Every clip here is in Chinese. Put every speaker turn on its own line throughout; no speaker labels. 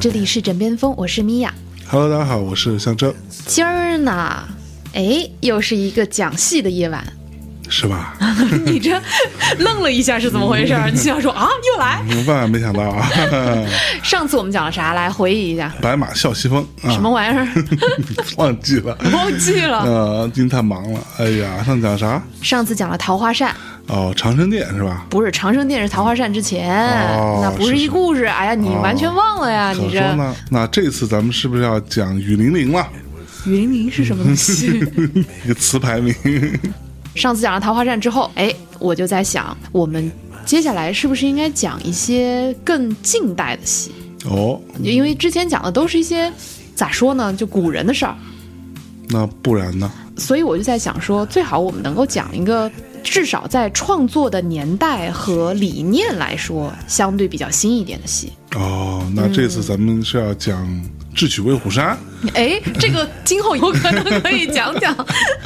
这里是枕边风，我是米娅。
Hello，大家好，我是向征，
今儿呢，哎，又是一个讲戏的夜晚。
是吧？
你这愣了一下是怎么回事？你想说啊，又来？
万万没想到啊！
上次我们讲了啥？来回忆一下，
白马啸西风啊，
什么玩意儿？
忘记了？
忘记了。
呃，今天太忙了。哎呀，上次讲啥？
上次讲了桃花扇，
哦，长生殿是吧？
不是长生殿是桃花扇之前，
哦
那不是一故事。哎呀，你完全忘了呀，
可
你这。
那这次咱们是不是要讲雨霖铃了？
雨霖铃是什么东西？
一个词牌名。
上次讲了桃花扇之后，哎，我就在想，我们接下来是不是应该讲一些更近代的戏？
哦，
因为之前讲的都是一些咋说呢，就古人的事儿，
那不然呢？
所以我就在想说，最好我们能够讲一个至少在创作的年代和理念来说相对比较新一点的戏。
哦，那这次咱们是要讲《智取威虎山》，
哎，这个今后有可能可以讲讲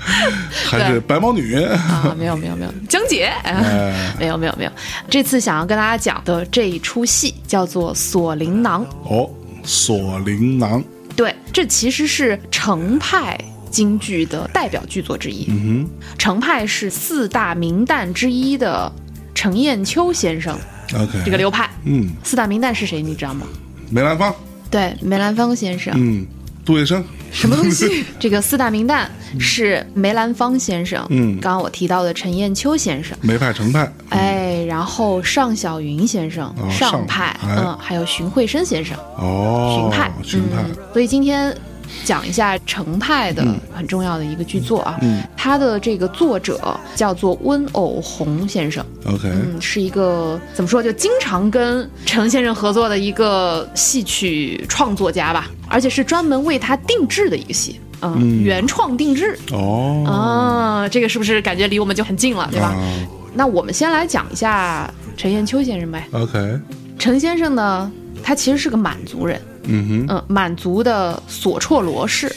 还是白毛女？
啊？没有没有没有，江姐，
哎，
没有没有没有，这次想要跟大家讲的这一出戏叫做《锁麟囊》。
哦，锁麟囊。
对，这其实是程派京剧的代表剧作之一。
嗯哼
程派是四大名旦之一的程砚秋先生
，OK。
这个流派。
嗯，
四大名旦是谁？你知道吗？
梅兰芳。
对，梅兰芳先生。
嗯，杜月笙。
什么东西？这个四大名旦是梅兰芳先生，
嗯
刚刚我提到的陈砚秋先生，
梅派程派。
哎，然后尚小云先生，
哦
尚
尚
派，
哎
嗯，还有荀慧生先生，
哦，
荀派，
荀派。
嗯。所以今天讲一下程派的很重要的一个剧作啊，
嗯。
他的这个作者叫做温偶红先生
，OK，
嗯，是一个怎么说，就经常跟程先生合作的一个戏曲创作家吧，而且是专门为他定制的一个戏，嗯，
嗯。
原创定制。
哦，
啊，这个是不是感觉离我们就很近了，对吧？
啊。
那我们先来讲一下陈砚秋先生呗。
？OK，
陈先生呢，他其实是个满族人，
嗯
嗯，满族的索绰罗氏，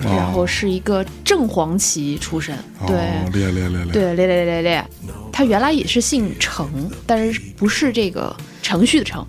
然后是一个正黄旗出身，
哦
对。对，列列列。列列，他原来也是姓程，但是不是这个程序的程，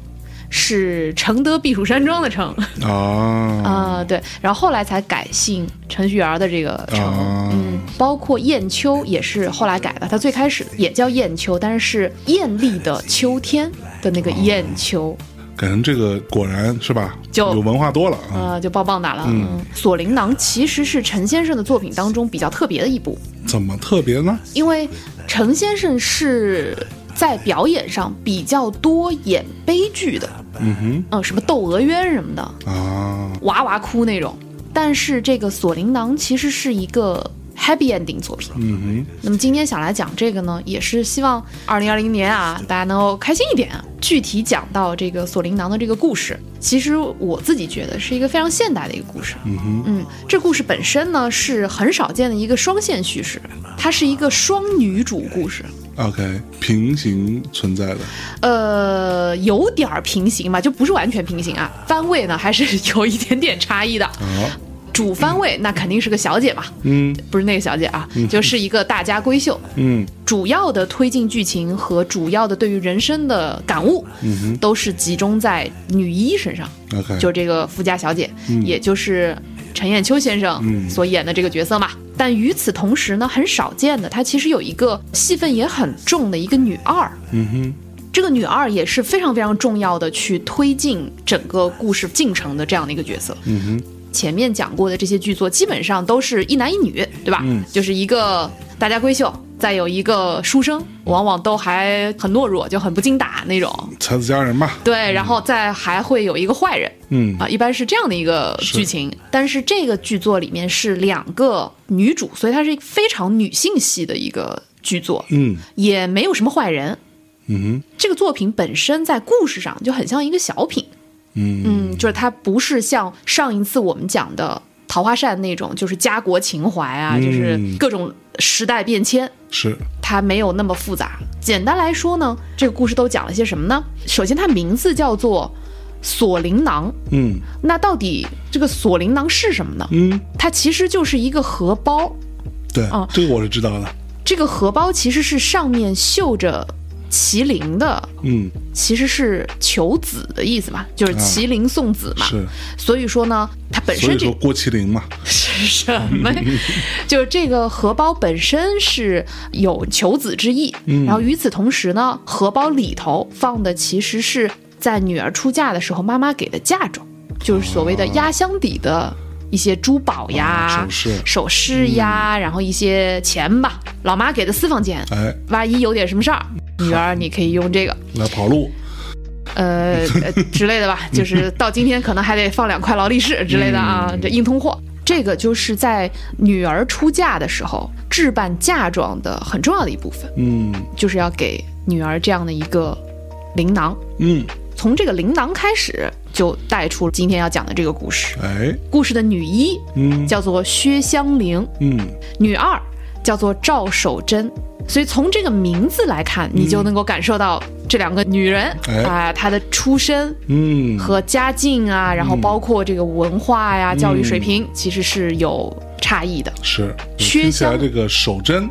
是承德避暑山庄的程。
啊
啊、对，然后后来才改姓程序员的这个程，
啊
嗯，包括燕秋也是后来改的，他最开始也叫燕秋，但是是艳丽的秋天的那个雁秋，
改成这个果然是吧？
就
有文化多了啊？
呃，就棒棒哒了。嗯，锁麟囊其实是陈先生的作品当中比较特别的一部，
怎么特别呢？
因为陈先生是在表演上比较多演悲剧的，
嗯哼
嗯，什么窦娥冤什么的，
啊，
哇哇哭那种。但是这个锁麟囊其实是一个 happy ending 作品。
嗯
那么今天想来讲这个呢，也是希望二零二零年啊，大家能够开心一点啊。具体讲到这个锁麟囊的这个故事，其实我自己觉得是一个非常现代的一个故事。
嗯哼，
嗯，这故事本身呢是很少见的一个双线叙事，它是一个双女主故事。
OK，平行存在的，
呃，有点儿平行吧，就不是完全平行啊，番位呢还是 有一点点差异的。
好，
主番位那肯定是个小姐嘛，
嗯。
不是那个小姐啊，就是一个大家闺秀。
嗯。
主要的推进剧情和主要的对于人生的感悟，
嗯哼。
都是集中在女一身上
，，OK，
就这个富家小姐，也就是陈砚秋先生
嗯。
所演的这个角色嘛。但与此同时呢，很少见的，她其实有一个戏份也很重的一个女二。
嗯哼，
这个女二也是非常非常重要的，去推进整个故事进程的这样的一个角色。
嗯哼，
前面讲过的这些剧作，基本上都是一男一女，对吧？
嗯
就是一个大家闺秀，再有一个书生，往往都还很懦弱，就很不经打那种。
才子佳人嘛，
对，然后再还会有一个坏人
嗯
啊，一般是这样的一个剧情。但是这个剧作里面是两个女主，所以它是非常女性系的一个剧作，
嗯
也没有什么坏人。
嗯
这个作品本身在故事上就很像一个小品，
哼，嗯。
嗯，就是它不是像上一次我们讲的《桃花扇》那种，就是家国情怀啊，
嗯。
就是各种时代变迁，
是，
它没有那么复杂。简单来说呢，这个故事都讲了些什么呢？首先，它名字叫做《锁麟囊》，
嗯。
那到底这个锁麟囊是什么呢？
嗯，
它其实就是一个荷包，
对
啊，
这个我是知道的，
这个荷包其实是上面绣着麒麟的
嗯，
其实是求子的意思嘛，就是麒麟送子嘛。
是，
所以说呢，它本身这
所以说郭麒麟嘛，
是什么？就是这个荷包本身是有求子之意，然后与此同时呢，荷包里头放的其实是在女儿出嫁的时候妈妈给的嫁妆，就是所谓的压箱底的一些珠宝呀、
哦首饰。
首饰呀，然后一些钱吧，老妈给的私房钱，
哎，
万一有点什么事儿，女儿你可以用这个。
来跑路，
呃呃之类的吧，就是到今天可能还得放两块劳力士之类的啊，这硬通货。这个就是在女儿出嫁的时候置办嫁妆的很重要的一部分，
嗯。
就是要给女儿这样的一个铃囊。
嗯，
从这个铃囊开始，就带出今天要讲的这个故事。
哎，
故事的女一
嗯。
叫做薛香菱，
嗯，
女二叫做赵守贞。所以从这个名字来看，你就能够感受到这两个女人
哎。
啊、她的出身
嗯，
和家境啊，然后包括这个文化呀、教育水平，其实是有差异的。
是，
薛香
这个守贞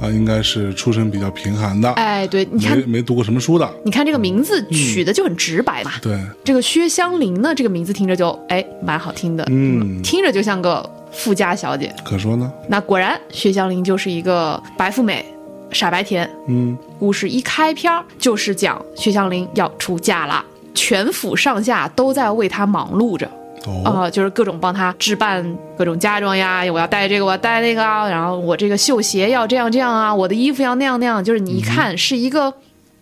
啊，应该是出身比较贫寒的，
哎，对，你看，
没读过什么书的，
你看这个名字取的就很直白嘛。
对，
这个薛湘灵呢，这个名字听着就哎蛮好听的，
嗯
听着就像个富家小姐。
可说呢，
那果然，薛湘灵就是一个白富美，傻白甜。
嗯
故事一开篇儿就是讲薛湘灵要出嫁了，全府上下都在为她忙碌着。
哦，
啊、就是各种帮她置办各种嫁妆呀，我要带这个，我要带那个啊，然后我这个绣鞋要这样这样啊，我的衣服要那样那样，就是你一看是一个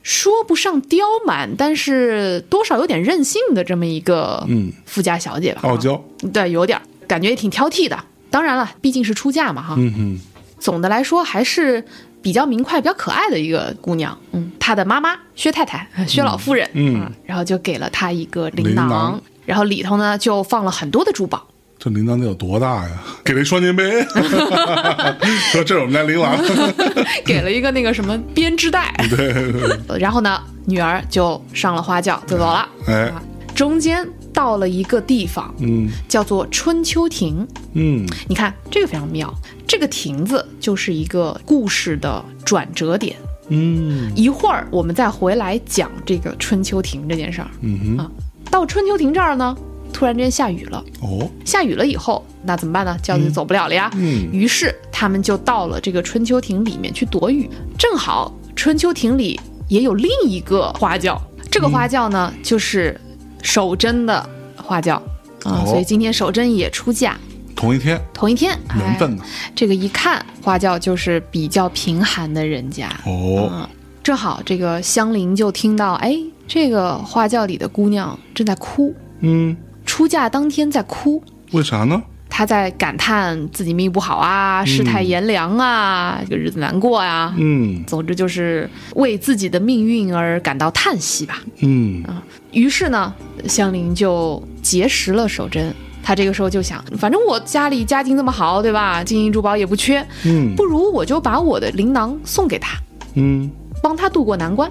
说不上刁蛮，但是多少有点任性的这么一个
嗯，
富家小姐吧，
傲娇，
对，有点儿感觉也挺挑剔的。当然了，毕竟是出嫁嘛哈，
嗯哼，
总的来说还是比较明快、比较可爱的一个姑娘。嗯，她的妈妈薛太太、薛老夫人，
嗯。
啊然后就给了她一个铃
铃
囊，
囊
然后里头呢就放了很多的珠宝。
这铃铛得有多大呀？给了一双肩背，说这是我们家铃郎，
给了一个那个什么编织袋，
对，
然后呢，女儿就上了花轿就走了。
哎
啊，中间到了一个地方，
嗯
叫做春秋亭。
嗯，
你看这个非常妙，这个亭子就是一个故事的转折点。
嗯
一会儿我们再回来讲这个春秋亭这件事儿。
嗯哼，
啊到春秋亭这儿呢，突然之间下雨了。
哦，
下雨了以后，那怎么办呢？轿子就走不了了呀。
嗯
于是他们就到了这个春秋亭里面去躲雨。正好春秋亭里也有另一个花轿，这个花轿呢、就是守贞的花轿啊，
哦
所以今天守贞也出嫁。
同一天，
同一天，
缘分呢？
哎，这个一看花轿就是比较贫寒的人家。
哦，
嗯，正好这个香菱就听到，哎，这个花轿里的姑娘正在哭，
嗯，
出嫁当天在哭，
为啥呢？
她在感叹自己命不好啊，世态炎凉啊，这个日子难过啊。
嗯
总之就是为自己的命运而感到叹息吧。
嗯啊
于是呢，香菱就结识了守贞。她这个时候就想，反正我家里家境这么好，对吧？金银珠宝也不缺，
嗯
不如我就把我的铃囊送给她，
嗯，
帮她渡过难关。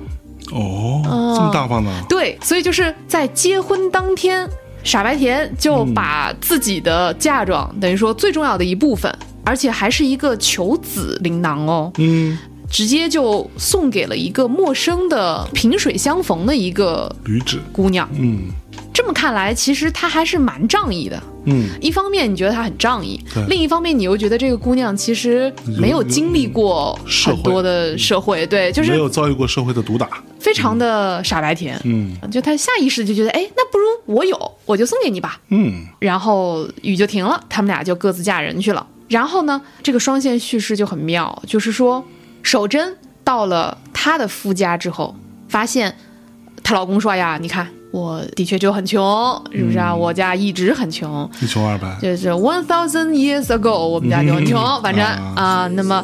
哦，
哦
这么大方呢？
对，所以就是在结婚当天，傻白甜就把自己的嫁妆，等于说最重要的一部分，而且还是一个求子铃囊哦，
嗯，
直接就送给了一个陌生的萍水相逢的一个
女子，
姑娘。
嗯。
这么看来，其实她还是蛮仗义的。
嗯，
一方面你觉得她很仗义，另一方面你又觉得这个姑娘其实没有经历过很多的社会，对，就是
没有遭遇过社会的毒打，
非常的傻白甜。
嗯
就他下意识就觉得，哎，那不如我有，我就送给你吧。
嗯
然后雨就停了，他们俩就各自嫁人去了。然后呢，这个双线叙事就很妙，就是说，守贞到了她的夫家之后，发现她老公说：“哎呀，你看，我的确就很穷，是不是啊？我家一直很穷，
一穷二白，
就是 one thousand years ago，我们家就很穷，反正
啊
啊，那么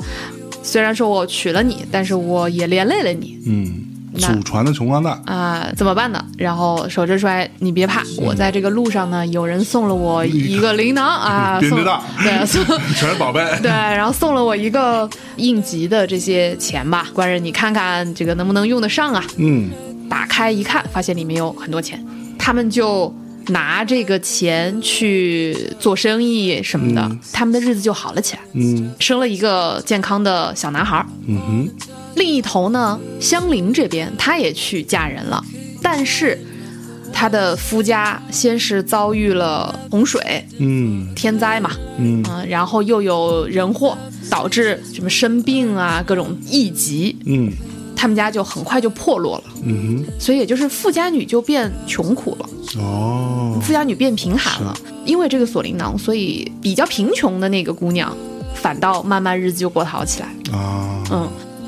虽然说我娶了你，但是我也连累了你。”
嗯，
那
祖传的穷光蛋，
啊、怎么办呢？然后守贞说：“哎，你别怕，我在这个路上呢，有人送了我一个铃铛啊，送
编织袋
对送
全是宝贝，
对，然后送了我一个应急的这些钱吧，官人你看看这个能不能用得上啊？
嗯。
打开一看，发现里面有很多钱，他们就拿这个钱去做生意什么的，
嗯。
他们的日子就好了起来，
嗯。
生了一个健康的小男孩儿。
嗯哼，
另一头呢，香菱这边她也去嫁人了，但是她的夫家先是遭遇了洪水，
嗯。
天灾嘛，
嗯。
啊、然后又有人祸，导致什么生病啊，各种疫疾，
嗯。
他们家就很快就破落了，
嗯哼。
所以也就是富家女就变穷苦了，
哦，
富家女变贫寒了，因为这个锁麟囊，所以比较贫穷的那个姑娘，反倒慢慢日子就过得好起来。
啊，
嗯，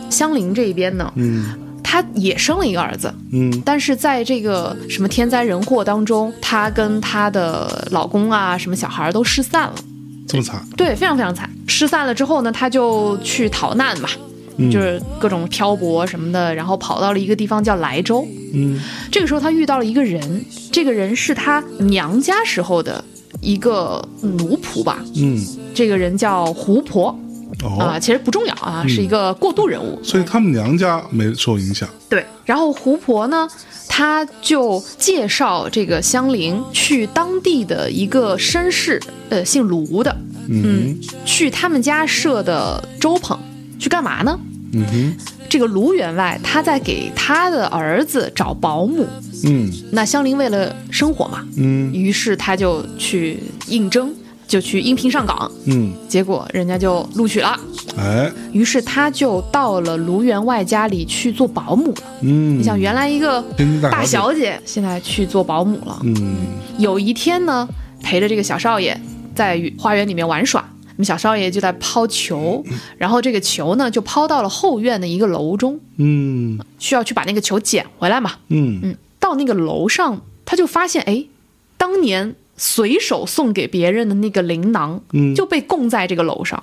香菱这一边呢，
嗯
她也生了一个儿子，
嗯
但是在这个什么天灾人祸当中，她跟她的老公啊，什么小孩都失散了。
这么惨，
对，非常非常惨。失散了之后呢，她就去逃难嘛，
嗯
就是各种漂泊什么的，然后跑到了一个地方叫莱州。
嗯
这个时候，她遇到了一个人，这个人是她娘家时候的一个奴仆吧。
嗯，
这个人叫胡婆啊、
哦，
其实不重要啊，是一个过渡人物。
所以他们娘家没受影响，
对，然后胡婆呢，她就介绍这个香菱去当地的一个绅士，呃，姓卢的，
嗯。
去他们家设的粥棚，去干嘛呢？
嗯哼，
这个卢员外他在给他的儿子找保姆，
嗯。
那香菱为了生活嘛，
嗯。
于是他就去应征，就去应聘上岗，
嗯，
结果人家就录取了，
哎，
于是他就到了卢员外家里去做保姆了。
嗯，
你想，原来一个
大小
姐，现在去做保姆了。
嗯。
有一天呢，陪着这个小少爷在花园里面玩耍，那么小少爷就在抛球，然后这个球呢就抛到了后院的一个楼中，
嗯。
需要去把那个球捡回来嘛。
嗯。
嗯，到那个楼上，他就发现，哎，当年随手送给别人的那个铃囊
嗯，
就被供在这个楼上。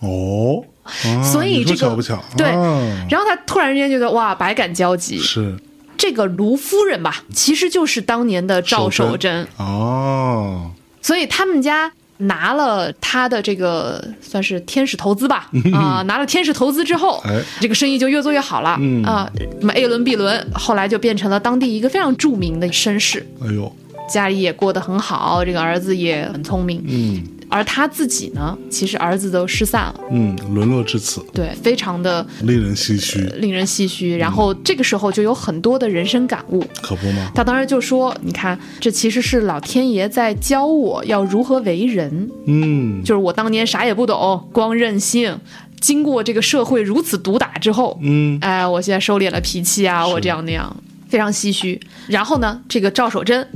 哦，啊
所以这个
巧不巧？
对。
啊。
然后他突然之间觉得，哇，百感交集。
是。
这个卢夫人吧，其实就是当年的赵守贞，
哦，
所以他们家拿了他的这个算是天使投资吧，啊、拿了天使投资之后，
哎。
这个生意就越做越好了，
嗯。
啊，什么 A 轮 B 轮，后来就变成了当地一个非常著名的绅士，
哎呦，
家里也过得很好，这个儿子也很聪明，
嗯
而他自己呢，其实儿子都失散了，
嗯，沦落至此，
对，非常的
令人唏嘘，
令人唏嘘。然后这个时候就有很多的人生感悟，
可不吗？
他当时就说：“你看，这其实是老天爷在教我要如何为人。
嗯
就是我当年啥也不懂，光任性。经过这个社会如此毒打之后，
嗯
哎，我现在收敛了脾气啊，我这样那样，非常唏嘘。然后呢，这个赵守贞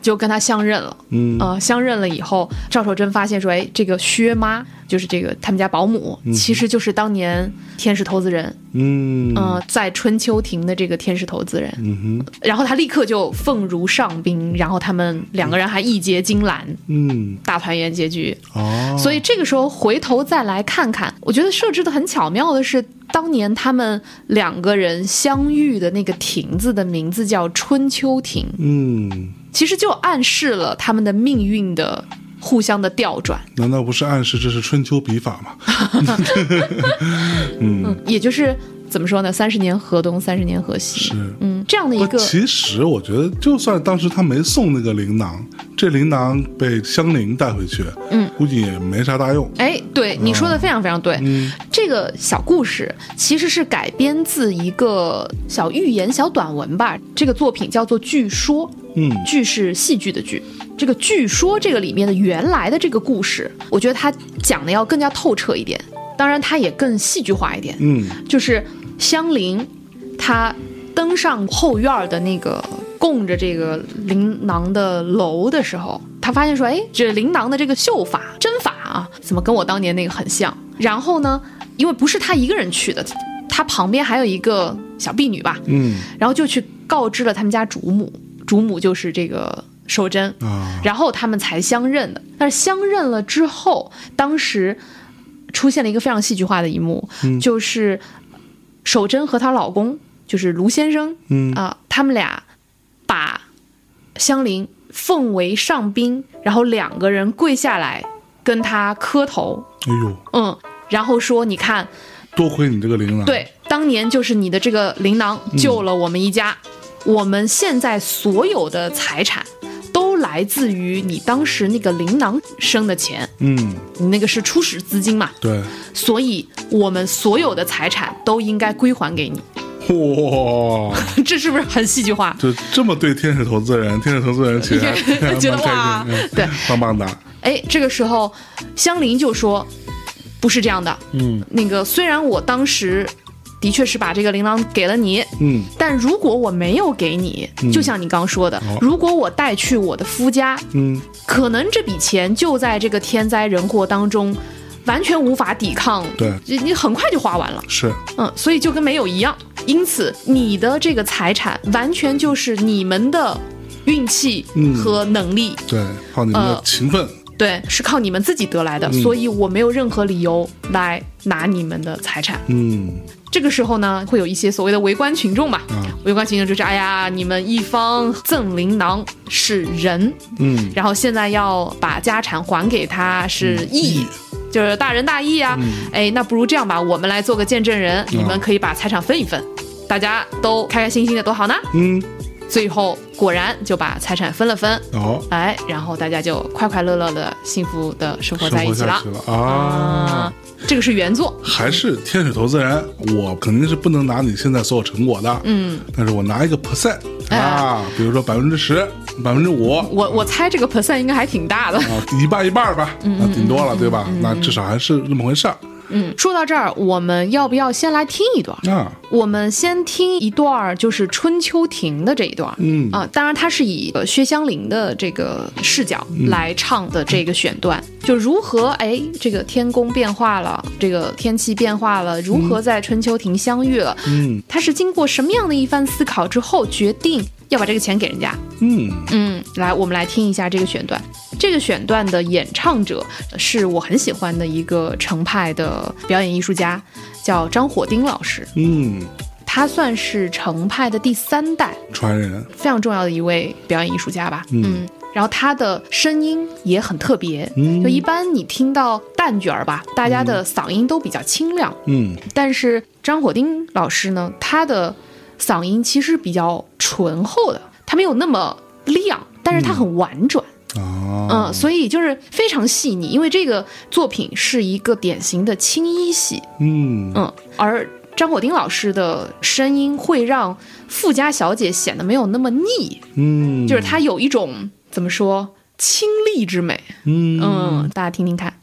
就跟他相认了。
嗯
呃，相认了以后，赵守贞发现说，哎，这个薛妈就是这个他们家保姆，其实就是当年天使投资人，
嗯
呃，在春秋亭的这个天使投资人。
嗯哼
然后他立刻就奉如上宾，然后他们两个人还义结金兰，
嗯
大团圆结局。
哦，
所以这个时候回头再来看看，我觉得设置的很巧妙的是，当年他们两个人相遇的那个亭子的名字叫春秋亭，
嗯，
其实就暗示了他们的命运的互相的调转，
难道不是暗示这是春秋笔法吗？嗯，
也就是怎么说呢？三十年河东，三十年河西。
是。
嗯，这样的一，个
其实我觉得，就算当时他没送那个铃囊，这铃囊被香菱带回去，
嗯，
估计也没啥大用。
哎，对你说的非常非常对。
嗯
这个小故事其实是改编自一个小寓言、小短文吧。这个作品叫做《据说》，
嗯
剧是戏剧的剧。这个据说这个里面的原来的这个故事，我觉得他讲的要更加透彻一点，当然他也更戏剧化一点。
嗯
就是香菱，她登上后院儿的那个供着这个琳琅的楼的时候，她发现说，哎，这琳琅的这个绣法针法啊，怎么跟我当年那个很像？然后呢，因为不是她一个人去的，她旁边还有一个小婢女吧，
嗯
然后就去告知了他们家主母，主母就是这个守贞，
啊，
然后他们才相认的。但是相认了之后，当时出现了一个非常戏剧化的一幕，
嗯。
就是守贞和她老公，就是卢先生
嗯。
啊、他们俩把香菱奉为上宾，然后两个人跪下来跟他磕头，
哎呦，
嗯，然后说：“你看，
多亏你这个铃囊，，
对，当年就是你的这个铃囊救了我们一家，我们现在所有的财产都来来自于你当时那个琳琅生的钱，
嗯，
你那个是初始资金嘛，
对，
所以我们所有的财产都应该归还给你。
哇，
这是不是很戏剧化？
就这么对天使投资人，天使投资人其实
觉得哇，
嗯
对，
棒棒的，
哎，这个时候香菱就说：“不是这样的，
嗯。
那个虽然我当时的确是把这个琳琅给了你，
嗯。
但如果我没有给你，就像你刚说的，
哦。
如果我带去我的夫家，
嗯，
可能这笔钱就在这个天灾人祸当中，完全无法抵抗，
对。
你你很快就花完了，
是，
嗯，所以就跟没有一样。因此，你的这个财产完全就是你们的运气
嗯。
和能力，
对，靠你们勤奋，
对，是靠你们自己得来的，
嗯。
所以我没有任何理由来拿你们的财产。
嗯
这个时候呢，会有一些所谓的围观群众嘛，
啊
围观群众就是，哎呀，你们一方赠琳囊是仁，
嗯。
然后现在要把家产还给他是义。
义。
就是大仁大义啊，哎，那不如这样吧，我们来做个见证人，你们可以把财产分一分，大家都开开心心的，多好呢。
嗯，
最后果然就把财产分了分，
哦，
哎，然后大家就快快乐乐的、幸福的生活在一起了。
啊。
这个是原作，
还是天使投资人，我肯定是不能拿你现在所有成果的，
嗯，
但是我拿一个 percent
哎。
啊，比如说百分之十、百分之五。啊，
我我猜这个 percent 应该还挺大的。
一半一半吧，
嗯
那顶多了，对吧？那至少还是那么回事儿
嗯，说到这儿，我们要不要先来听一段？
啊。
我们先听一段儿，就是春秋亭的这一段儿。
嗯
啊，当然它是以呃薛湘灵的这个视角来唱的这个选段，就如何哎这个天宫变化了，这个天气变化了，如何在春秋亭相遇了，
嗯
他是经过什么样的一番思考之后决定要把这个钱给人家？
嗯
嗯，来，我们来听一下这个选段。这个选段的演唱者是我很喜欢的一个程派的表演艺术家，叫张火丁老师。
嗯，
他算是程派的第三代，
传人，
非常重要的一位表演艺术家吧。
嗯。
然后他的声音也很特别，
嗯。
就一般你听到旦角儿吧，大家的嗓音都比较清亮，
嗯。
但是张火丁老师呢，他的嗓音其实比较醇厚的，他没有那么亮，但是他很婉转。
啊，
嗯，所以就是非常细腻，因为这个作品是一个典型的青衣戏，
嗯。
嗯，而张火丁老师的声音会让富家小姐显得没有那么腻，
嗯，
就是她有一种怎么说清丽之美，
嗯。
嗯，大家听听看。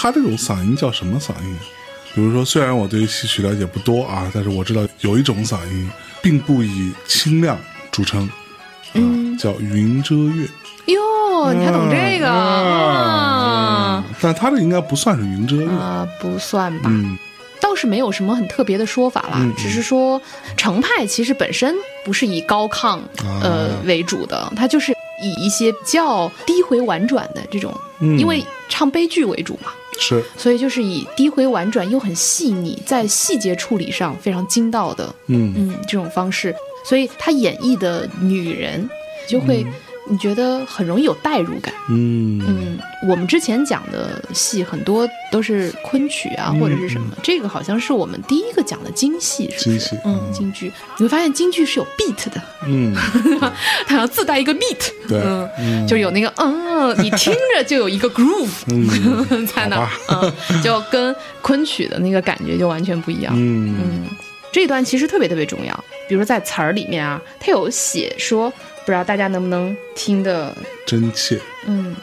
他这种嗓音叫什么嗓音？比如说，虽然我对戏曲了解不多啊，但是我知道有一种嗓音并不以清亮著称，嗯，叫云遮月。
哟，你还懂这个啊？
嗯但他这应该不算是云遮月。
啊，不算吧。
嗯
倒是没有什么很特别的说法啦，
嗯
只是说程派其实本身不是以高亢
啊
呃为主的，它就是以一些比较低回婉转的这种，
嗯
因为唱悲剧为主嘛，
是，
所以就是以低回婉转又很细腻，在细节处理上非常精到的，
嗯。
嗯，这种方式，所以他演绎的女人就会。你觉得很容易有代入感，
嗯。
嗯，我们之前讲的戏很多都是昆曲啊，或者是什么，这个好像是我们第一个讲的京戏，是不是？嗯，京剧，你会发现京剧是有 beat 的，
嗯，
它要自带一个 beat，
对
嗯，
嗯。
就有那个嗯，你听着就有一个 groove
嗯
在那儿，嗯，就跟昆曲的那个感觉就完全不一样。
嗯。
嗯，这一段其实特别特别重要，比如说在词儿里面啊，它有写说，不知道大家能不能听得，
真切，
嗯，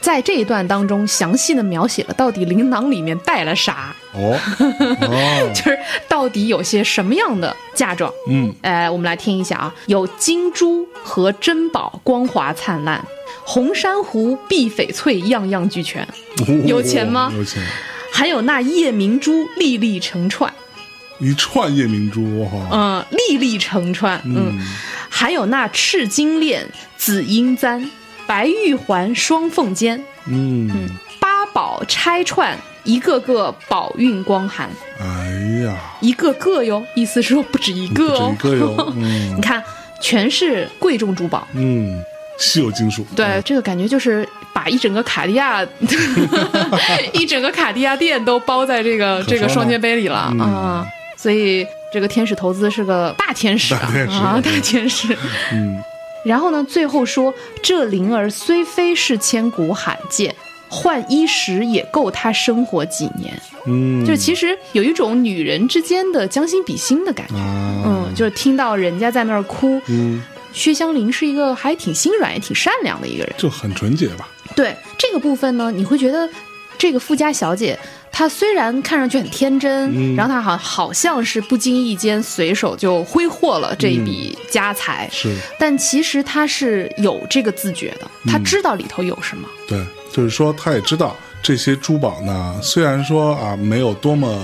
在这一段当中详细的描写了到底琳琅里面带了啥，
哦哦，
就是到底有些什么样的嫁妆。
嗯。
呃，我们来听一下啊，有金珠和珍宝，光华灿烂；红珊瑚、碧翡翠，样样俱全。有钱吗？
有钱，
还有那夜明珠，粒粒成串，
一串夜明珠，哈，
嗯，粒粒成串，嗯，还有那赤金链、紫英簪、白玉环、双凤尖，
嗯，
八宝钗串，一个个宝运光寒，
哎呀，
一个个哟，意思是说不止一个
不止
哦
一。个哟，嗯。
你看，全是贵重珠宝。
嗯，稀有金属，
对，这个感觉就是把一整个卡地亚，一整个卡地亚店都包在这个这个双肩背里了
嗯。
啊！所以这个天使投资是个大天使啊
大天使
啊，大天使。
嗯
然后呢，最后说这灵儿虽非是千古罕见，换衣食也够她生活几年。
嗯，
就其实有一种女人之间的将心比心的感觉。
啊，
嗯，就是听到人家在那儿哭，
嗯，
薛湘灵是一个还挺心软也挺善良的一个人。
就很纯洁吧，
对这个部分呢，你会觉得这个富家小姐她虽然看上去很天真，
嗯
然后她好好像是不经意间随手就挥霍了这一笔家财，
是
但其实她是有这个自觉的，她知道里头有什么。
对，就是说她也知道这些珠宝呢，虽然说啊没有多么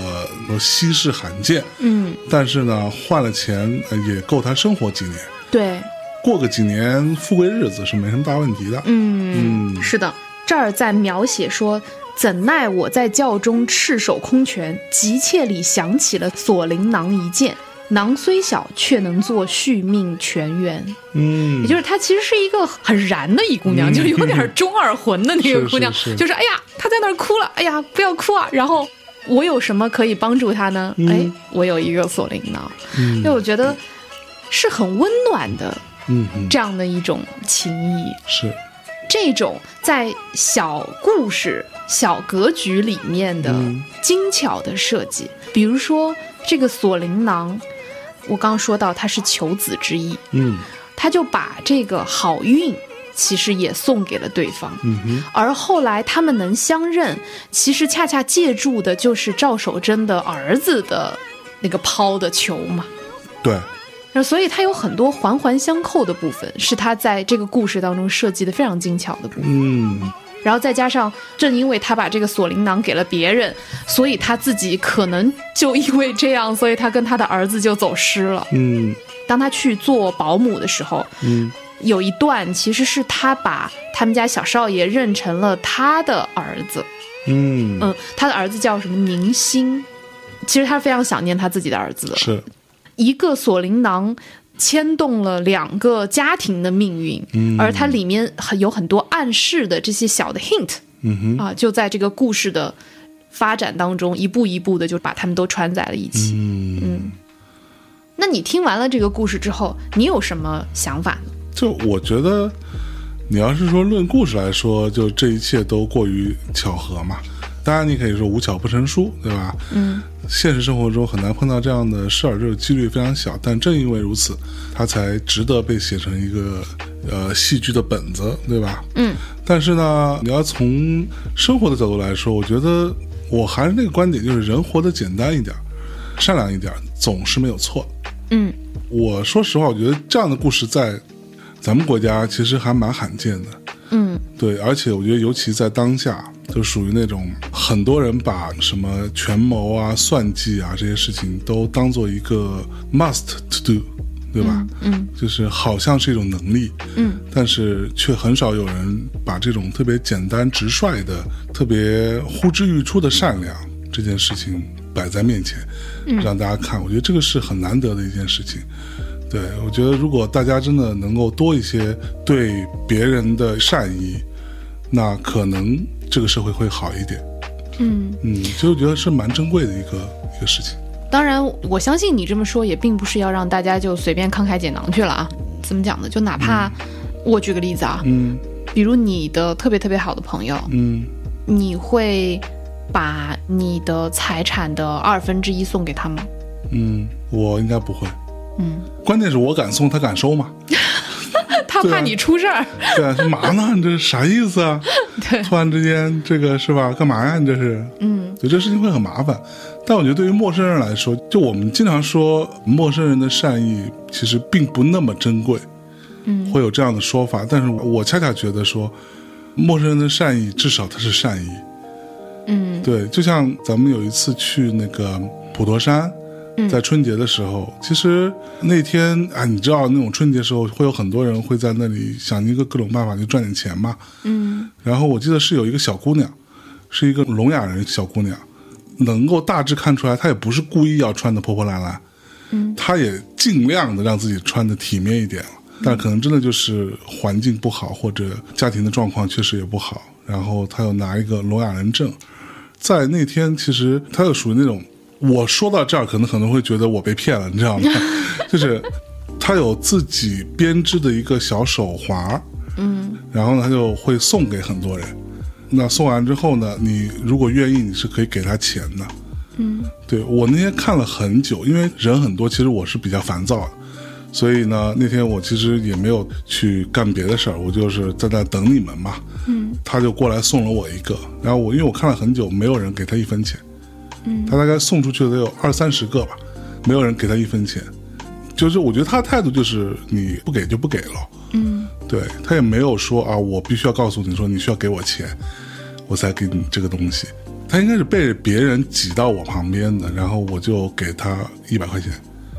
稀世罕见，
嗯，
但是呢换了钱呃也够她生活几年，
对，
过个几年富贵日子是没什么大问题的。
嗯，
嗯
是的，这儿在描写说。怎奈我在教中赤手空拳，急切里想起了锁麟囊一件，囊虽小，却能做续命泉源。
嗯，
也就是她其实是一个很燃的一姑娘，就是有点中二魂的那个姑娘，
是是是。
就是哎呀，她在那儿哭了，哎呀，不要哭啊。然后我有什么可以帮助她呢？
嗯。
哎，我有一个锁麟囊，
嗯。
因为我觉得是很温暖的
嗯嗯。
这样的一种情谊。
是。
这种在小故事、小格局里面的
嗯。
精巧的设计，比如说这个锁麟囊，我刚说到它是求子之意，
嗯。
他就把这个好运其实也送给了对方。
嗯哼。
而后来他们能相认，其实恰恰借助的就是赵守贞的儿子的那个抛的球嘛。
对。
那所以它有很多环环相扣的部分，是他在这个故事当中设计的非常精巧的部分。
嗯
然后再加上，正因为他把这个锁麟囊给了别人，所以他自己可能就因为这样，所以他跟他的儿子就走失了。
嗯
当他去做保姆的时候，
嗯
有一段其实是他把他们家小少爷认成了他的儿子。
嗯
嗯，他的儿子叫什么宁心？其实他非常想念他自己的儿子的。
是
一个锁麟囊牵动了两个家庭的命运，
嗯
而它里面很有很多暗示的这些小的 hint 啊，就在这个故事的发展当中，一步一步的就把他们都串在了一起。
嗯，
那你听完了这个故事之后，你有什么想法呢？
就我觉得，你要是说论故事来说，就这一切都过于巧合嘛。当然，你可以说无巧不成书，对吧？
嗯，
现实生活中很难碰到这样的事儿，这个几率非常小。但正因为如此，它才值得被写成一个呃戏剧的本子，对吧？
嗯。
但是呢，你要从生活的角度来说，我觉得我还是那个观点，就是人活得简单一点，善良一点，总是没有错。
嗯。
我说实话，我觉得这样的故事在咱们国家其实还蛮罕见的。
嗯。
对，而且我觉得，尤其在当下。就属于那种很多人把什么权谋啊、算计啊这些事情都当做一个 must to do，对吧？
嗯，
就是好像是一种能力，
嗯，
但是却很少有人把这种特别简单直率的、特别呼之欲出的善良这件事情摆在面前，让大家看。我觉得这个是很难得的一件事情。对我觉得，如果大家真的能够多一些对别人的善意，那可能。这个社会会好一点，
嗯
嗯，就觉得是蛮珍贵的一个一个事情。
当然，我相信你这么说也并不是要让大家就随便慷慨解囊去了啊。怎么讲呢？就哪怕我举个例子啊，
嗯，
比如你的特别特别好的朋友，
嗯，
你会把你的财产的二分之一送给他吗？
嗯，我应该不会。
嗯，
关键是我敢送，他敢收吗？
他怕你出事儿，
对啊，干嘛呢？你这是啥意思啊？
对，
突然之间，这个是吧？干嘛呀？你这是，
嗯，
对，这事情会很麻烦。但我觉得对于陌生人来说，就我们经常说陌生人的善意其实并不那么珍贵，
嗯，
会有这样的说法。但是我恰恰觉得说，陌生人的善意至少他是善意，
嗯，
对，就像咱们有一次去那个普陀山。在春节的时候，其实那天啊，你知道那种春节时候会有很多人会在那里想一个各种办法去赚点钱嘛。
嗯。
然后我记得是有一个小姑娘，是一个聋哑人小姑娘，能够大致看出来，她也不是故意要穿的破破烂烂。
嗯。
她也尽量的让自己穿的体面一点了，但可能真的就是环境不好，或者家庭的状况确实也不好。然后她又拿一个聋哑人证，在那天其实她又属于那种。我说到这儿，可能可能会觉得我被骗了，你知道吗？就是他有自己编织的一个小手环，
嗯，
然后呢，他就会送给很多人。那送完之后呢，你如果愿意，你是可以给他钱的。
嗯，
对我那天看了很久，因为人很多，其实我是比较烦躁的，所以呢，那天我其实也没有去干别的事儿，我就是在那等你们嘛。
嗯，
他就过来送了我一个，然后我因为我看了很久，没有人给他一分钱。他大概送出去得有二三十个吧，没有人给他一分钱，就是我觉得他的态度就是你不给就不给了，
嗯，
对他也没有说啊，我必须要告诉你说你需要给我钱，我才给你这个东西，他应该是被别人挤到我旁边的，然后我就给他一百块钱，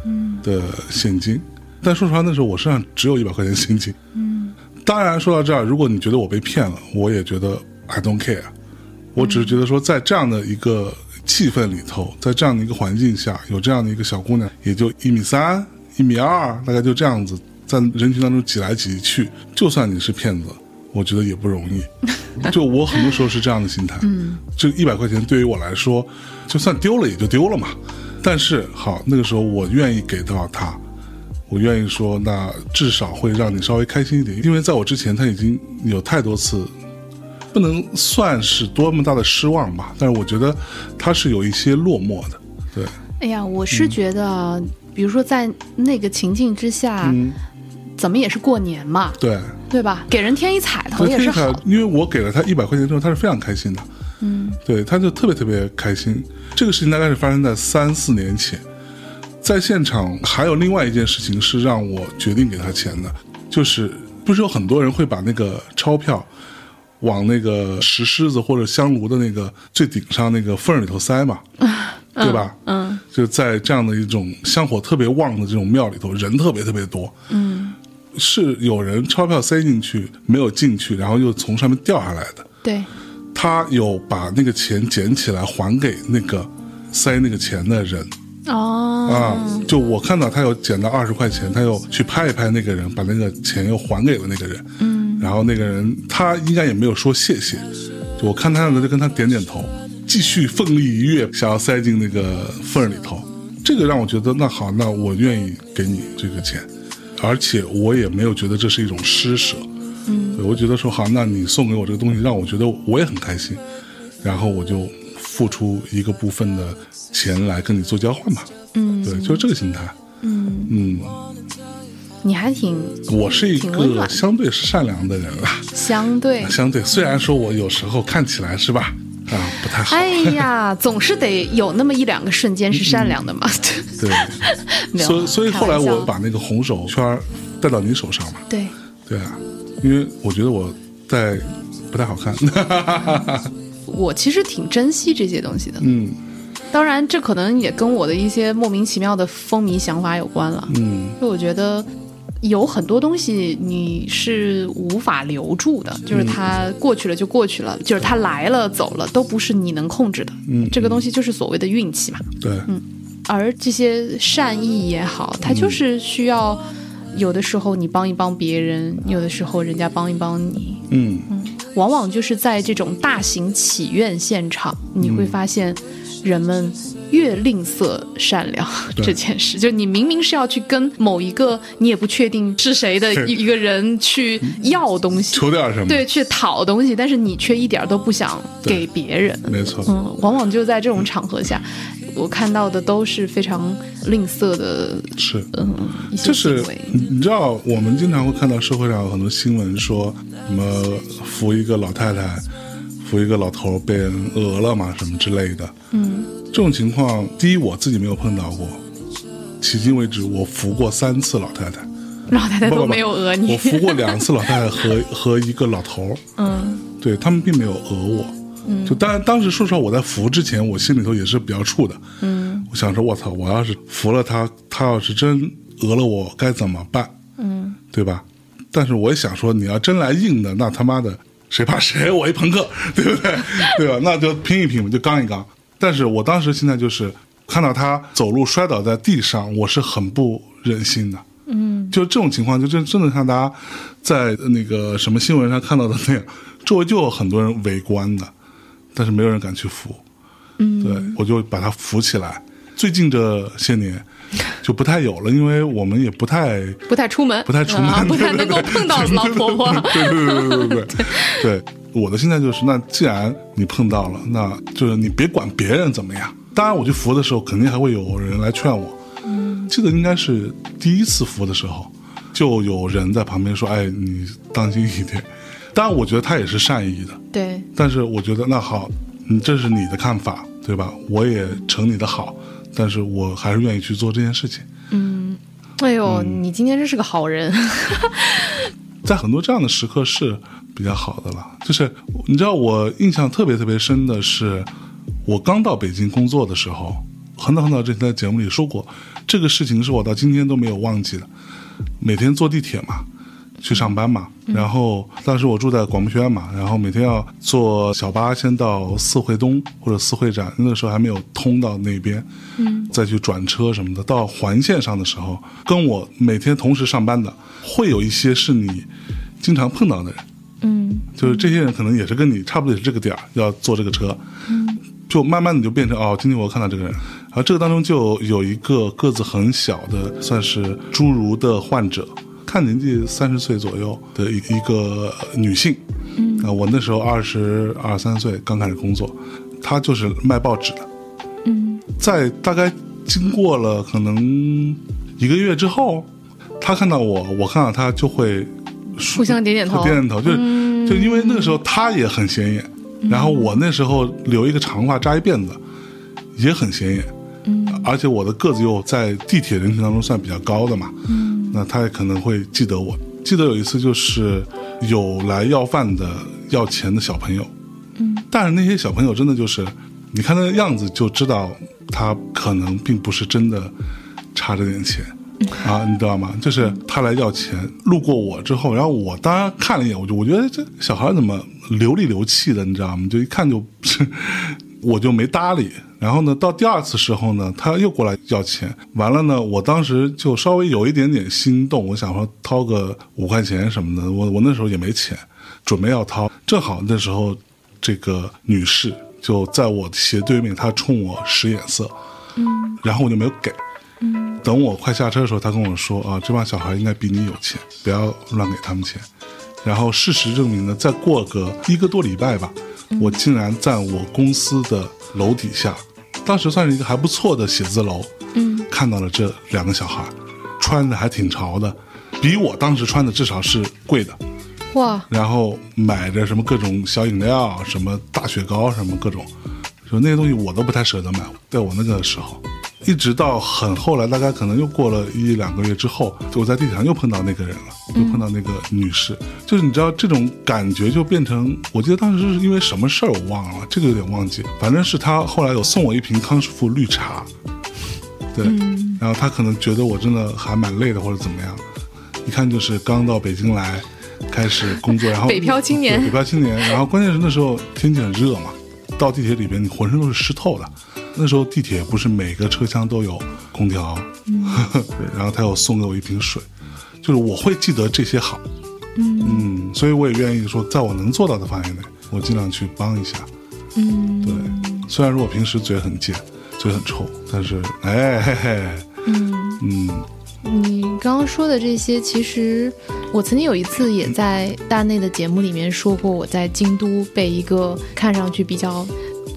嗯。
的现金，但说实话那时候我身上只有一百块钱现金，
嗯，
当然说到这儿，如果你觉得我被骗了，我也觉得 I don't care，我只是觉得说在这样的一个。气氛里头，在这样的一个环境下，有这样的一个小姑娘，也就一米三、一米二，大概就这样子，在人群当中挤来挤去。就算你是骗子，我觉得也不容易。就我很多时候是这样的心态。
嗯，
这一百块钱对于我来说，就算丢了也就丢了嘛。但是好，那个时候我愿意给到他，我愿意说，那至少会让你稍微开心一点，因为在我之前他已经有太多次。不能算是多么大的失望吧，但是我觉得他是有一些落寞的。对，
哎呀，我是觉得，比如说在那个情境之下，怎么也是过年嘛，
对
对吧？给人添一彩头也是好。
因为我给了他一百块钱之后，他是非常开心的。
嗯，
对，他就特别特别开心。这个事情大概是发生在三四年前，在现场还有另外一件事情是让我决定给他钱的，就是不是有很多人会把那个钞票。往那个石狮子或者香炉的那个最顶上那个缝里头塞嘛，对吧？
嗯，
就在这样的一种香火特别旺的这种庙里头，人特别特别多。
嗯，
是有人钞票塞进去没有进去，然后又从上面掉下来的。
对，
他有把那个钱捡起来还给那个塞那个钱的人。
哦，
啊，就我看到他有捡到二十块钱，他又去拍一拍那个人，把那个钱又还给了那个人。
嗯。
然后那个人他应该也没有说谢谢，就我看他样子就跟他点点头，继续奋力一跃，想要塞进那个缝里头。这个让我觉得那好，那我愿意给你这个钱，而且我也没有觉得这是一种施舍。
嗯，
我觉得说好，那你送给我这个东西，让我觉得我也很开心，然后我就付出一个部分的钱来跟你做交换吧。
嗯，
对，就是这个心态。
嗯
嗯。
你还挺
我是一个相对是善良的人啦，
相对。
相对虽然说我有时候看起来是吧，啊不太好，
哎呀，总是得有那么一两个瞬间是善良的嘛。
对，所以所以后来我把那个红手圈儿戴到你手上嘛，
对，
对啊，因为我觉得我戴不太好看，
我其实挺珍惜这些东西的。
嗯。
当然，这可能也跟我的一些莫名其妙的风靡想法有关了。
嗯。
就我觉得有很多东西你是无法留住的，就是它过去了就过去了，就是它来了走了都不是你能控制的。
嗯，
这个东西就是所谓的运气嘛。
对，嗯
而这些善意也好，它就是需要有的时候你帮一帮别人，有的时候人家帮一帮你。
嗯。
嗯往往就是在这种大型祈愿现场，你会发现人们越吝啬善良这件事。就你明明是要去跟某一个你也不确定是谁的一一个人去要东西，
求点什么，
对，去讨东西，但是你却一点都不想给别人。
没错，
嗯，往往就在这种场合下，我看到的都是非常吝啬的，
是。
嗯，
就是你知道，我们经常会看到社会上有很多新闻说什么扶一个老太太，扶一个老头被人讹了嘛，什么之类的。
嗯，
这种情况，第一我自己没有碰到过，迄今为止我扶过三次老太太，
老太太都没有讹你
我。扶过两次老太太和和一个老头，
嗯
对他们并没有讹我。嗯，就当然当时说实话，我在扶之前，我心里头也是比较怵的。
嗯
我想说，我操，我要是扶了他，他要是真讹了我，该怎么办？
嗯，
对吧？但是我也想说，你要真来硬的，那他妈的谁怕谁？我一朋克，对不对？对吧？那就拼一拼，就刚一刚。但是我当时现在就是看到他走路摔倒在地上，我是很不忍心的。
嗯
就这种情况，就真真的像大家在那个什么新闻上看到的那样，周围就有很多人围观的，但是没有人敢去扶。
嗯，
对，我就把他扶起来。最近这些年 就不太有了，因为我们也不太
不太出门，
不太出门，
不太能够碰到老婆婆。
对对对对对对。对，我的心态就是，那既然你碰到了，那就是你别管别人怎么样。当然，我去扶的时候，肯定还会有人来劝我。嗯。记得应该是第一次扶的时候，就有人在旁边说：“哎，你当心一点。”当然，我觉得他也是善意的。
对。
但是我觉得那好，你这是你的看法，对吧？我也承你的好。但是我还是愿意去做这件事情。
嗯哎呦，
嗯
你今天真是个好人。
在很多这样的时刻是比较好的了。就是你知道，我印象特别特别深的是，我刚到北京工作的时候，很早很早之前在节目里说过，这个事情是我到今天都没有忘记的。每天坐地铁嘛，去上班嘛，然后当时我住在广播学院嘛，然后每天要坐小巴先到四惠东或者四惠站，那个时候还没有通到那边，嗯，再去转车什么的。到环线上的时候，跟我每天同时上班的，会有一些是你经常碰到的人，
嗯。
就是这些人可能也是跟你差不多也是这个点儿要坐这个车，就慢慢的就变成哦，今天我看到这个人，然后这个当中就有一个个子很小的，算是侏儒的患者，看年纪三十岁左右的一一个女性，嗯，啊，我那时候二十二三岁刚开始工作，她就是卖报纸的，
嗯。
在大概经过了可能一个月之后，她看到我，我看到她就会
互相点点头。
点点头，就是、就因为那个时候她也很显眼，然后我那时候留一个长发扎一辫子，也很显眼，
嗯。
而且我的个子又在地铁人群当中算比较高的嘛，
嗯
那他也可能会记得我。记得有一次就是有来要饭的要钱的小朋友，
嗯，
但是那些小朋友真的就是，你看他的样子就知道他可能并不是真的差这点钱。啊，你知道吗？就是他来要钱，路过我之后，然后我当然看了一眼，我就我觉得这小孩怎么流里流气的，你知道吗？就一看就，我就没搭理。然后呢，到第二次时候呢，他又过来要钱，完了呢，我当时就稍微有一点点心动，我想说掏个五块钱什么的，我我那时候也没钱，准备要掏，正好那时候这个女士就在我斜对面，她冲我使眼色，
嗯
然后我就没有给。
嗯
等我快下车的时候，她跟我说啊，这帮小孩应该比你有钱，不要乱给他们钱。然后事实证明呢，再过个一个多礼拜吧，我竟然在我公司的楼底下，当时算是一个还不错的写字楼，
嗯
看到了这两个小孩，穿的还挺潮的，比我当时穿的至少是贵的。
哇，
然后买着什么各种小饮料，什么大雪糕，什么各种，就那些东西我都不太舍得买。在我那个时候，一直到很后来，大概可能又过了一两个月之后，我在地铁上又碰到那个人了，又碰到那个女士，就是你知道这种感觉就变成，我记得当时是因为什么事儿我忘了，这个有点忘记，反正是他后来有送我一瓶康师傅绿茶，对，然后他可能觉得我真的还蛮累的或者怎么样，一看就是刚到北京来。开始工作，然后
北漂青年，
北漂青年，然后关键是那时候天气很热嘛，到地铁里边你浑身都是湿透的。那时候地铁不是每个车厢都有空调，对，然后他又送给我一瓶水，就是我会记得这些好，嗯，所以我也愿意说，在我能做到的范围内，我尽量去帮一下，
嗯，
对，虽然说我平时嘴很贱，嘴很臭，但是哎嘿嘿，嗯。嗯。
你刚刚说的这些，其实我曾经有一次也在大内的节目里面说过，我在京都被一个看上去比较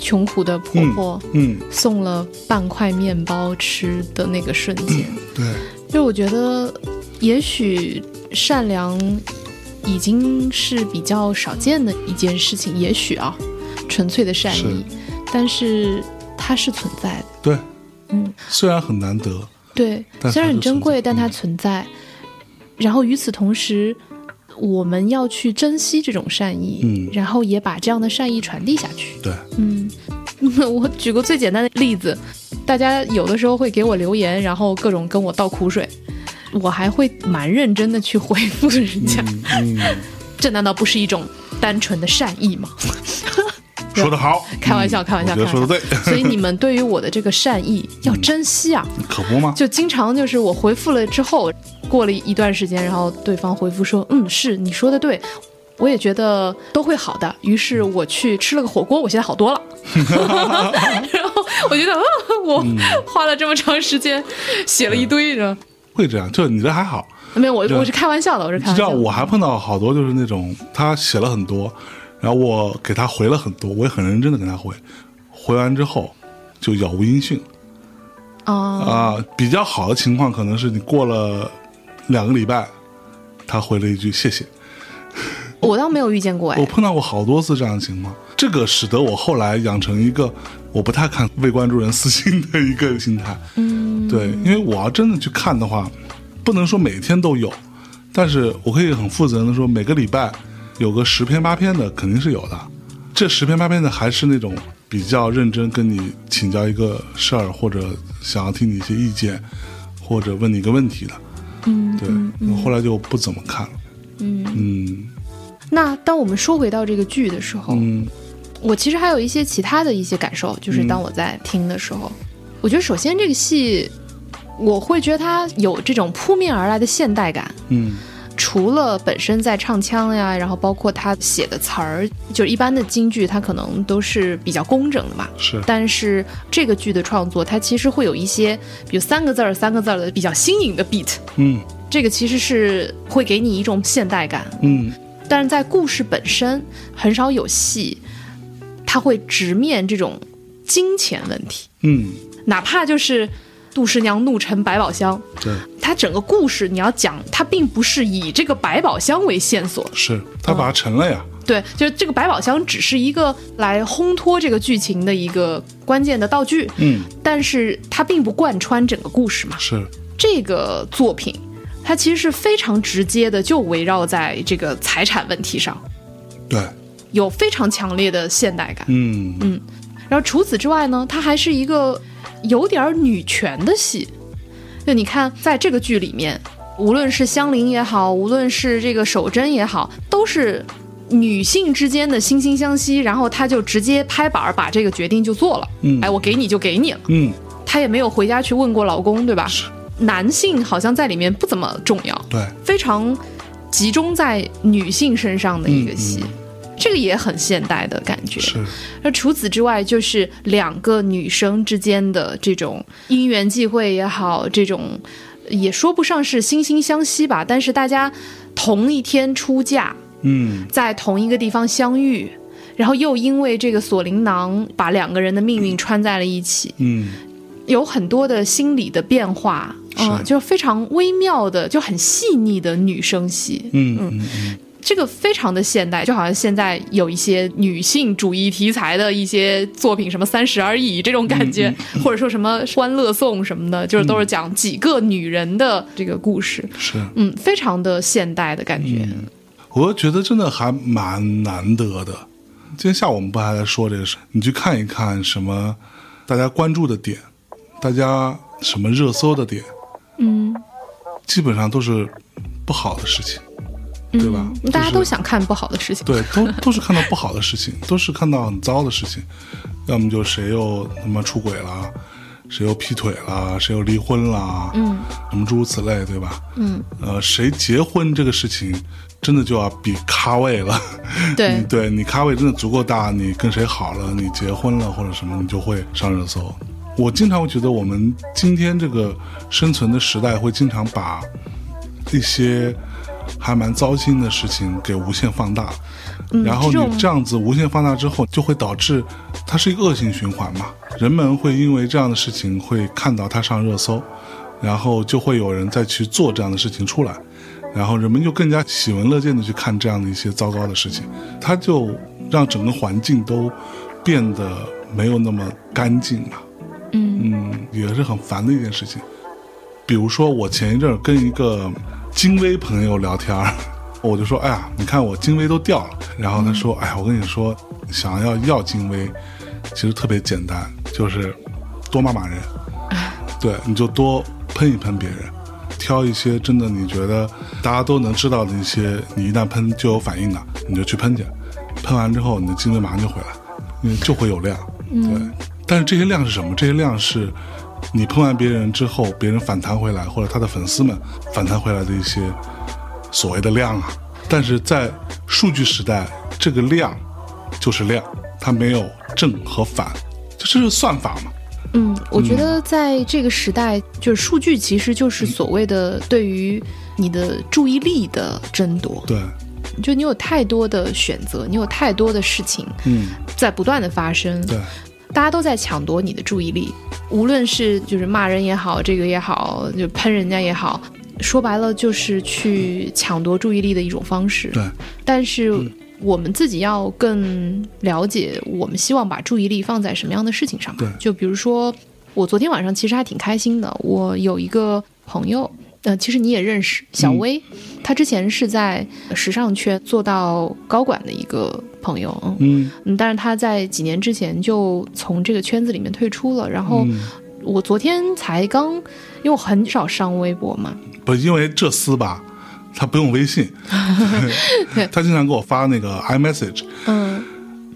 穷苦的婆婆，
嗯，
送了半块面包吃的那个瞬间，
对，
就我觉得，也许善良已经是比较少见的一件事情，也许啊，纯粹的善意，但是它是存在的，
对，
嗯，
虽然很难得。
对，虽然很珍贵，但它存在。然后与此同时，我们要去珍惜这种善意，
嗯，
然后也把这样的善意传递下去。
对，
嗯，我举个最简单的例子，大家有的时候会给我留言，然后各种跟我倒苦水，我还会蛮认真的去回复人家。
嗯，
这难道不是一种单纯的善意吗？
说得好，
开玩笑，开玩笑，
我觉得说的对。
所以你们对于我的这个善意 要珍惜啊，
可不吗？
就经常就是我回复了之后，过了一段时间，然后对方回复说：“嗯，是你说的对，我也觉得都会好的。”于是我去吃了个火锅，我现在好多了。然后我觉得，啊我花了这么长时间写了一堆，
是会这样？就你这还好？
没有，我我是开玩笑的，我是开玩笑。
我还碰到好多就是那种他写了很多。然后我给他回了很多，我也很认真的跟他回，回完之后就杳无音讯。
啊
啊，比较好的情况可能是你过了两个礼拜，他回了一句谢谢。
我倒没有遇见过哎，
我碰到过好多次这样的情况，这个使得我后来养成一个我不太看未关注人私信的一个心态。
嗯，
对，因为我要真的去看的话，不能说每天都有，但是我可以很负责任的说每个礼拜。有个十篇八篇的肯定是有的，这十篇八篇的还是那种比较认真跟你请教一个事儿，或者想要听你一些意见，或者问你一个问题的。
嗯，
对，我后来就不怎么看了。
嗯
嗯。
那当我们说回到这个剧的时候，
嗯，
我其实还有一些其他的一些感受，就是当我在听的时候，我觉得首先这个戏，我会觉得它有这种扑面而来的现代感。
嗯。
除了本身在唱腔呀，然后包括他写的词儿，就一般的京剧，它可能都是比较工整的嘛。
是。
但是这个剧的创作，它其实会有一些，比如三个字儿、三个字儿的比较新颖的 beat。
嗯。
这个其实是会给你一种现代感。
嗯。
但是在故事本身，很少有戏，他会直面这种金钱问题。
嗯。
哪怕就是。杜十娘怒沉百宝箱，
对，
它整个故事你要讲，它并不是以这个百宝箱为线索，
是他把它沉了呀。
对，就是这个百宝箱只是一个来烘托这个剧情的一个关键的道具，
嗯，
但是它并不贯穿整个故事嘛。
是。
这个作品，它其实是非常直接的，就围绕在这个财产问题上，
对，
有非常强烈的现代感，
嗯。
嗯，然后除此之外呢，它还是一个。有点女权的戏，就你看，在这个剧里面，无论是香菱也好，无论是这个守贞也好，都是女性之间的惺惺相惜，然后她就直接拍板把这个决定就做了。
嗯，
哎，我给你就给你了。
嗯，
她也没有回家去问过老公，对吧？
是。
男性好像在里面不怎么重要。
对。
非常集中在女性身上的一个戏。这个也很现代的感觉。
是。
那除此之外，就是两个女生之间的这种因缘际会也好，这种也说不上是惺惺相惜吧，但是大家同一天出嫁，
嗯，
在同一个地方相遇，然后又因为这个锁麟囊把两个人的命运穿在了一起，
嗯，
有很多的心理的变化，嗯，就是非常微妙的，就很细腻的女生戏，
嗯。嗯嗯，
这个非常的现代，就好像现在有一些女性主义题材的一些作品，什么《三十而已》这种感觉，或者说什么《欢乐颂》什么的，就是都是讲几个女人的这个故事，
是。
嗯，非常的现代的感觉。
我觉得真的还蛮难得的。今天下午我们不还在说这个事？你去看一看什么大家关注的点，大家什么热搜的点，
嗯，
基本上都是不好的事情，对吧？
嗯大家都想看不好的事情。
对，都都是看到不好的事情，都是看到很糟的事情，要么就谁又他妈出轨了，谁又劈腿了，谁又离婚了，
嗯，
什么诸如此类，对吧？
嗯，
呃，谁结婚这个事情，真的就要比咖位了。
对
你，对你咖位真的足够大，你跟谁好了，你结婚了或者什么，你就会上热搜。我经常会觉得，我们今天这个生存的时代，会经常把一些还蛮糟心的事情给无限放大。然后你这样子无限放大之后，就会导致它是一个恶性循环嘛。人们会因为这样的事情会看到它上热搜，然后就会有人再去做这样的事情出来，然后人们就更加喜闻乐见的去看这样的一些糟糕的事情，它就让整个环境都变得没有那么干净了。
嗯
嗯，也是很烦的一件事情。比如说，我前一阵儿跟一个金威朋友聊天，我就说：“哎呀，你看我精微都掉了。”然后他说：“哎呀，我跟你说，想要要精微，其实特别简单，就是多骂骂人，对，你就多喷一喷别人，挑一些真的你觉得大家都能知道的一些，你一旦喷就有反应的，你就去喷去，喷完之后你的精微马上就回来，因为就会有量，对。但是这些量是什么？这些量是你喷完别人之后，别人反弹回来，或者他的粉丝们反弹回来的一些所谓的量啊。但是在数据时代，这个量就是量，它没有正和反，这是算法嘛？
嗯，我觉得在这个时代，就是数据其实就是所谓的对于你的注意力的争夺。
对，
就你有太多的选择，你有太多的事情
嗯，
在不断的发生，
对，
大家都在抢夺你的注意力，无论是就是骂人也好，这个也好，就喷人家也好，说白了就是去抢夺注意力的一种方式。
对，
但是我们自己要更了解，我们希望把注意力放在什么样的事情上
对
面。就比如说，我昨天晚上其实还挺开心的，我有一个朋友。呃，其实你也认识小薇，她之前是在时尚圈做到高管的一个朋友，嗯。
嗯。
嗯，但是他在几年之前就从这个圈子里面退出了。然后
嗯，
我昨天才刚，因为我很少上微博嘛，
不，因为这厮吧，他不用微信，他经常给我发那个 iMessage，
嗯。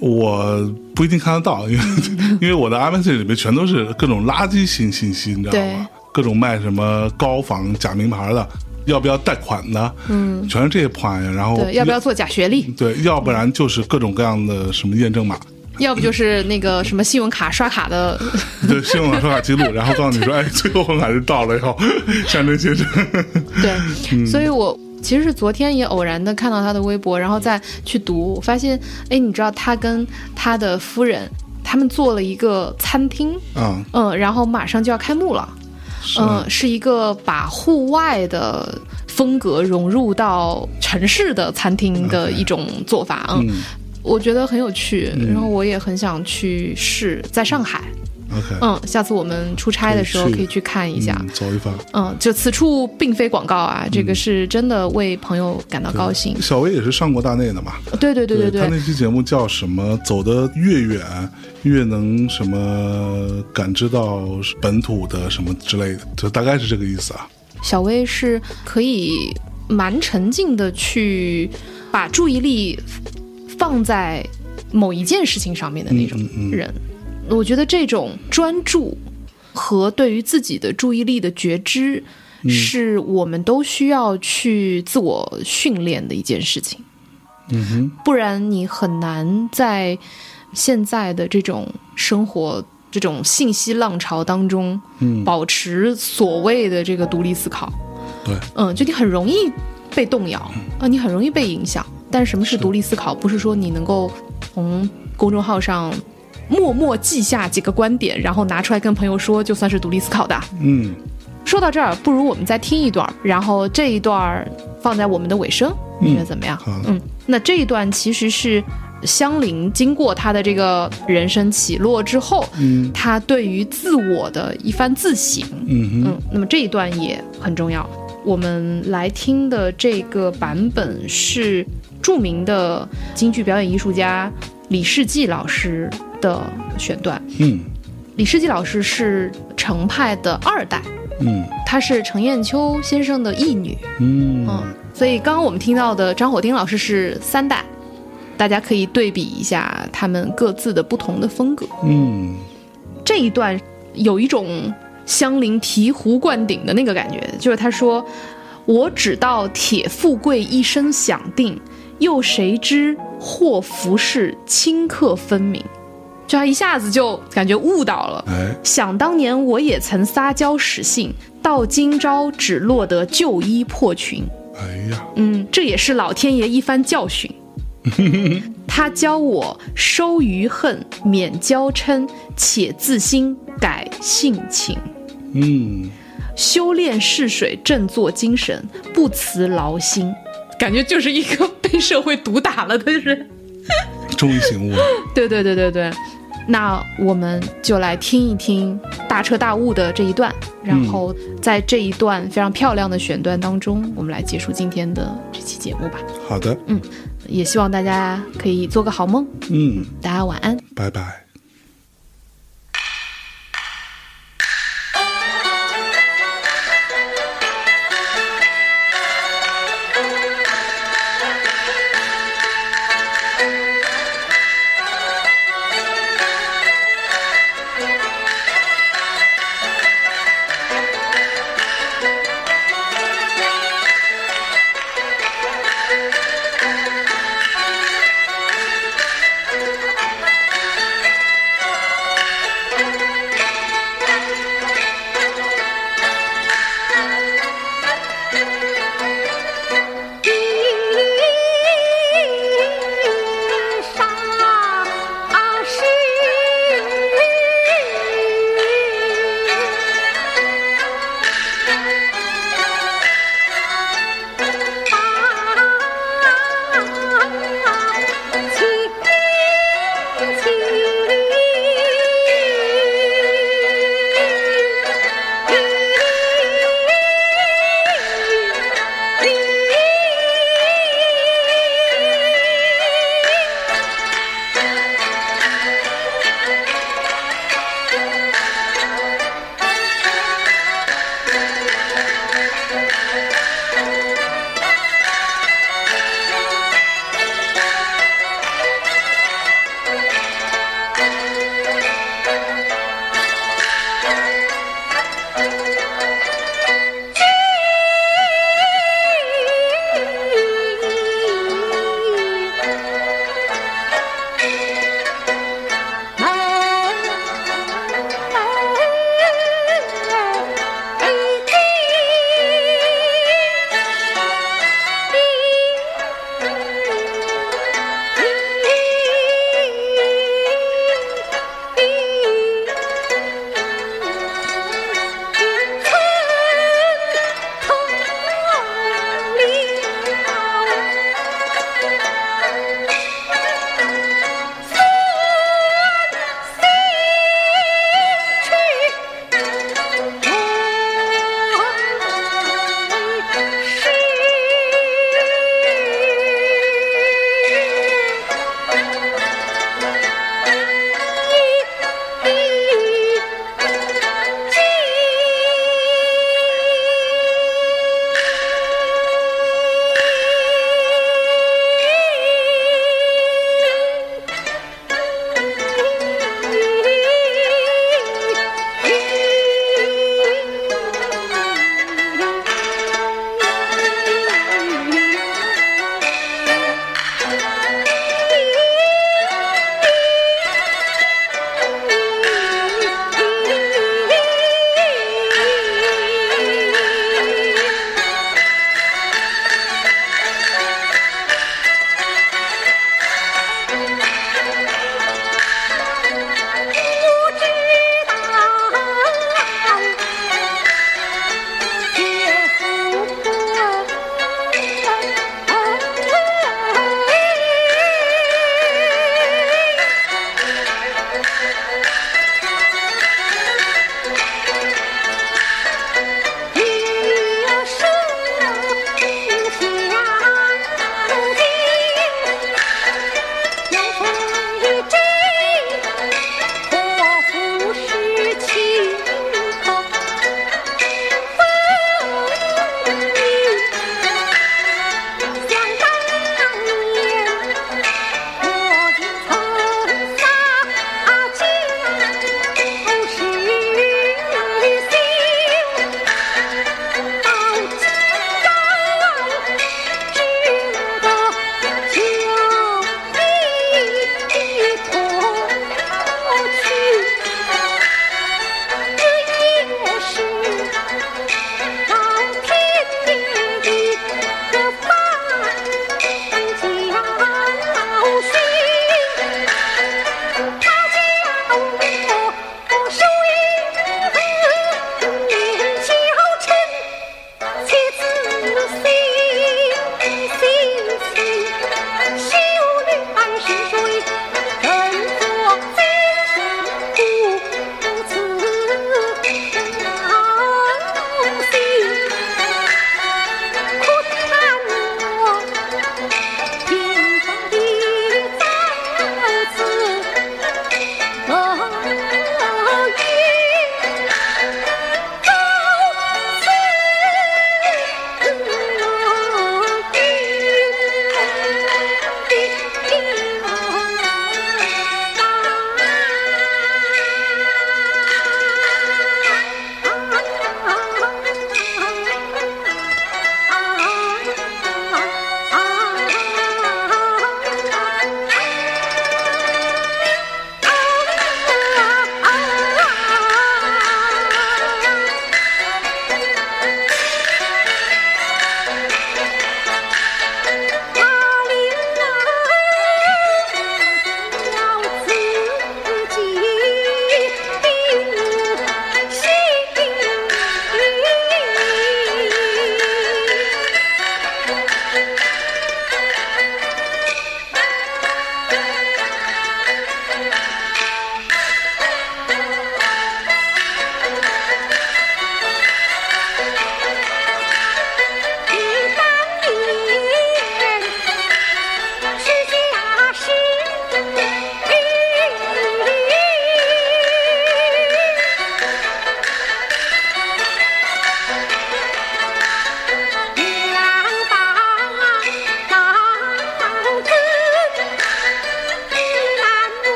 我不一定看得到，因为 因为我的 iMessage 里面全都是各种垃圾信信息，你知道吗？各种卖什么高仿假名牌的，要不要贷款呢，
嗯，
全是这些破玩意儿。然后
对，要不要做假学历？
对，要不然就是各种各样的什么验证码，
要不就是那个什么信用卡刷卡的，
对，信用卡刷卡记录，然后告诉你说，哎，最后还是到了哟，山珍先生。
对，
嗯
所以我。其实是昨天也偶然的看到他的微博，然后再去读，我发现，哎，你知道他跟他的夫人他们做了一个餐厅，
啊、
嗯，然后马上就要开幕了，
是。
嗯，是一个把户外的风格融入到城市的餐厅的一种做法，嗯，
嗯。
我觉得很有趣，然后我也很想去试，在上海嗯，下次我们出差的时候
可以去
看一下，
嗯，走一番。
嗯，就此处并非广告啊，这个是真的为朋友感到高兴，
小薇也是上过大内的嘛？
对对对对对
他那期节目叫什么？走得越远，越能什么感知到本土的什么之类的，就大概是这个意思啊。
小薇是可以蛮沉静的去把注意力放在某一件事情上面的那种
嗯嗯嗯
人。我觉得这种专注和对于自己的注意力的觉知，
嗯
是我们都需要去自我训练的一件事情。
嗯哼，
不然你很难在现在的这种生活、这种信息浪潮当中，
嗯
保持所谓的这个独立思考。
对，
嗯，就你很容易被动摇，啊，你很容易被影响。但是什么是
是
独立思考？不是说你能够从公众号上默默记下几个观点，然后拿出来跟朋友说，就算是独立思考的。
嗯，
说到这儿，不如我们再听一段，然后这一段放在我们的尾声，你觉得怎么样？
好
嗯，那这一段其实是香菱经过她的这个人生起落之后，
嗯
她对于自我的一番自省。
嗯，
嗯，那么这一段也很重要。我们来听的这个版本是著名的京剧表演艺术家李世济老师的选段。
嗯
李世济老师是程派的二代，
嗯
她是程砚秋先生的义女。
嗯
嗯，所以刚刚我们听到的张火丁老师是三代，大家可以对比一下他们各自的不同的风格。
嗯
这一段有一种香菱醍醐灌顶的那个感觉，就是他说：“我只道铁富贵一生享定，又谁知祸福事顷刻分明。”就他一下子就感觉悟到了。
哎，
想当年我也曾撒娇使性，到今朝只落得旧衣破裙。
哎呀，
嗯，这也是老天爷一番教训。他教我收余恨，免娇嗔，且自心改性情。
嗯，
修炼试水，振作精神，不辞劳心。感觉就是一个被社会毒打了的人。
终于醒悟了。
对对对对对，那我们就来听一听大彻大悟的这一段，然后在这一段非常漂亮的选段当中，我们来结束今天的这期节目吧。
好的，嗯
也希望大家可以做个好梦，
嗯，
大家晚安。
拜拜。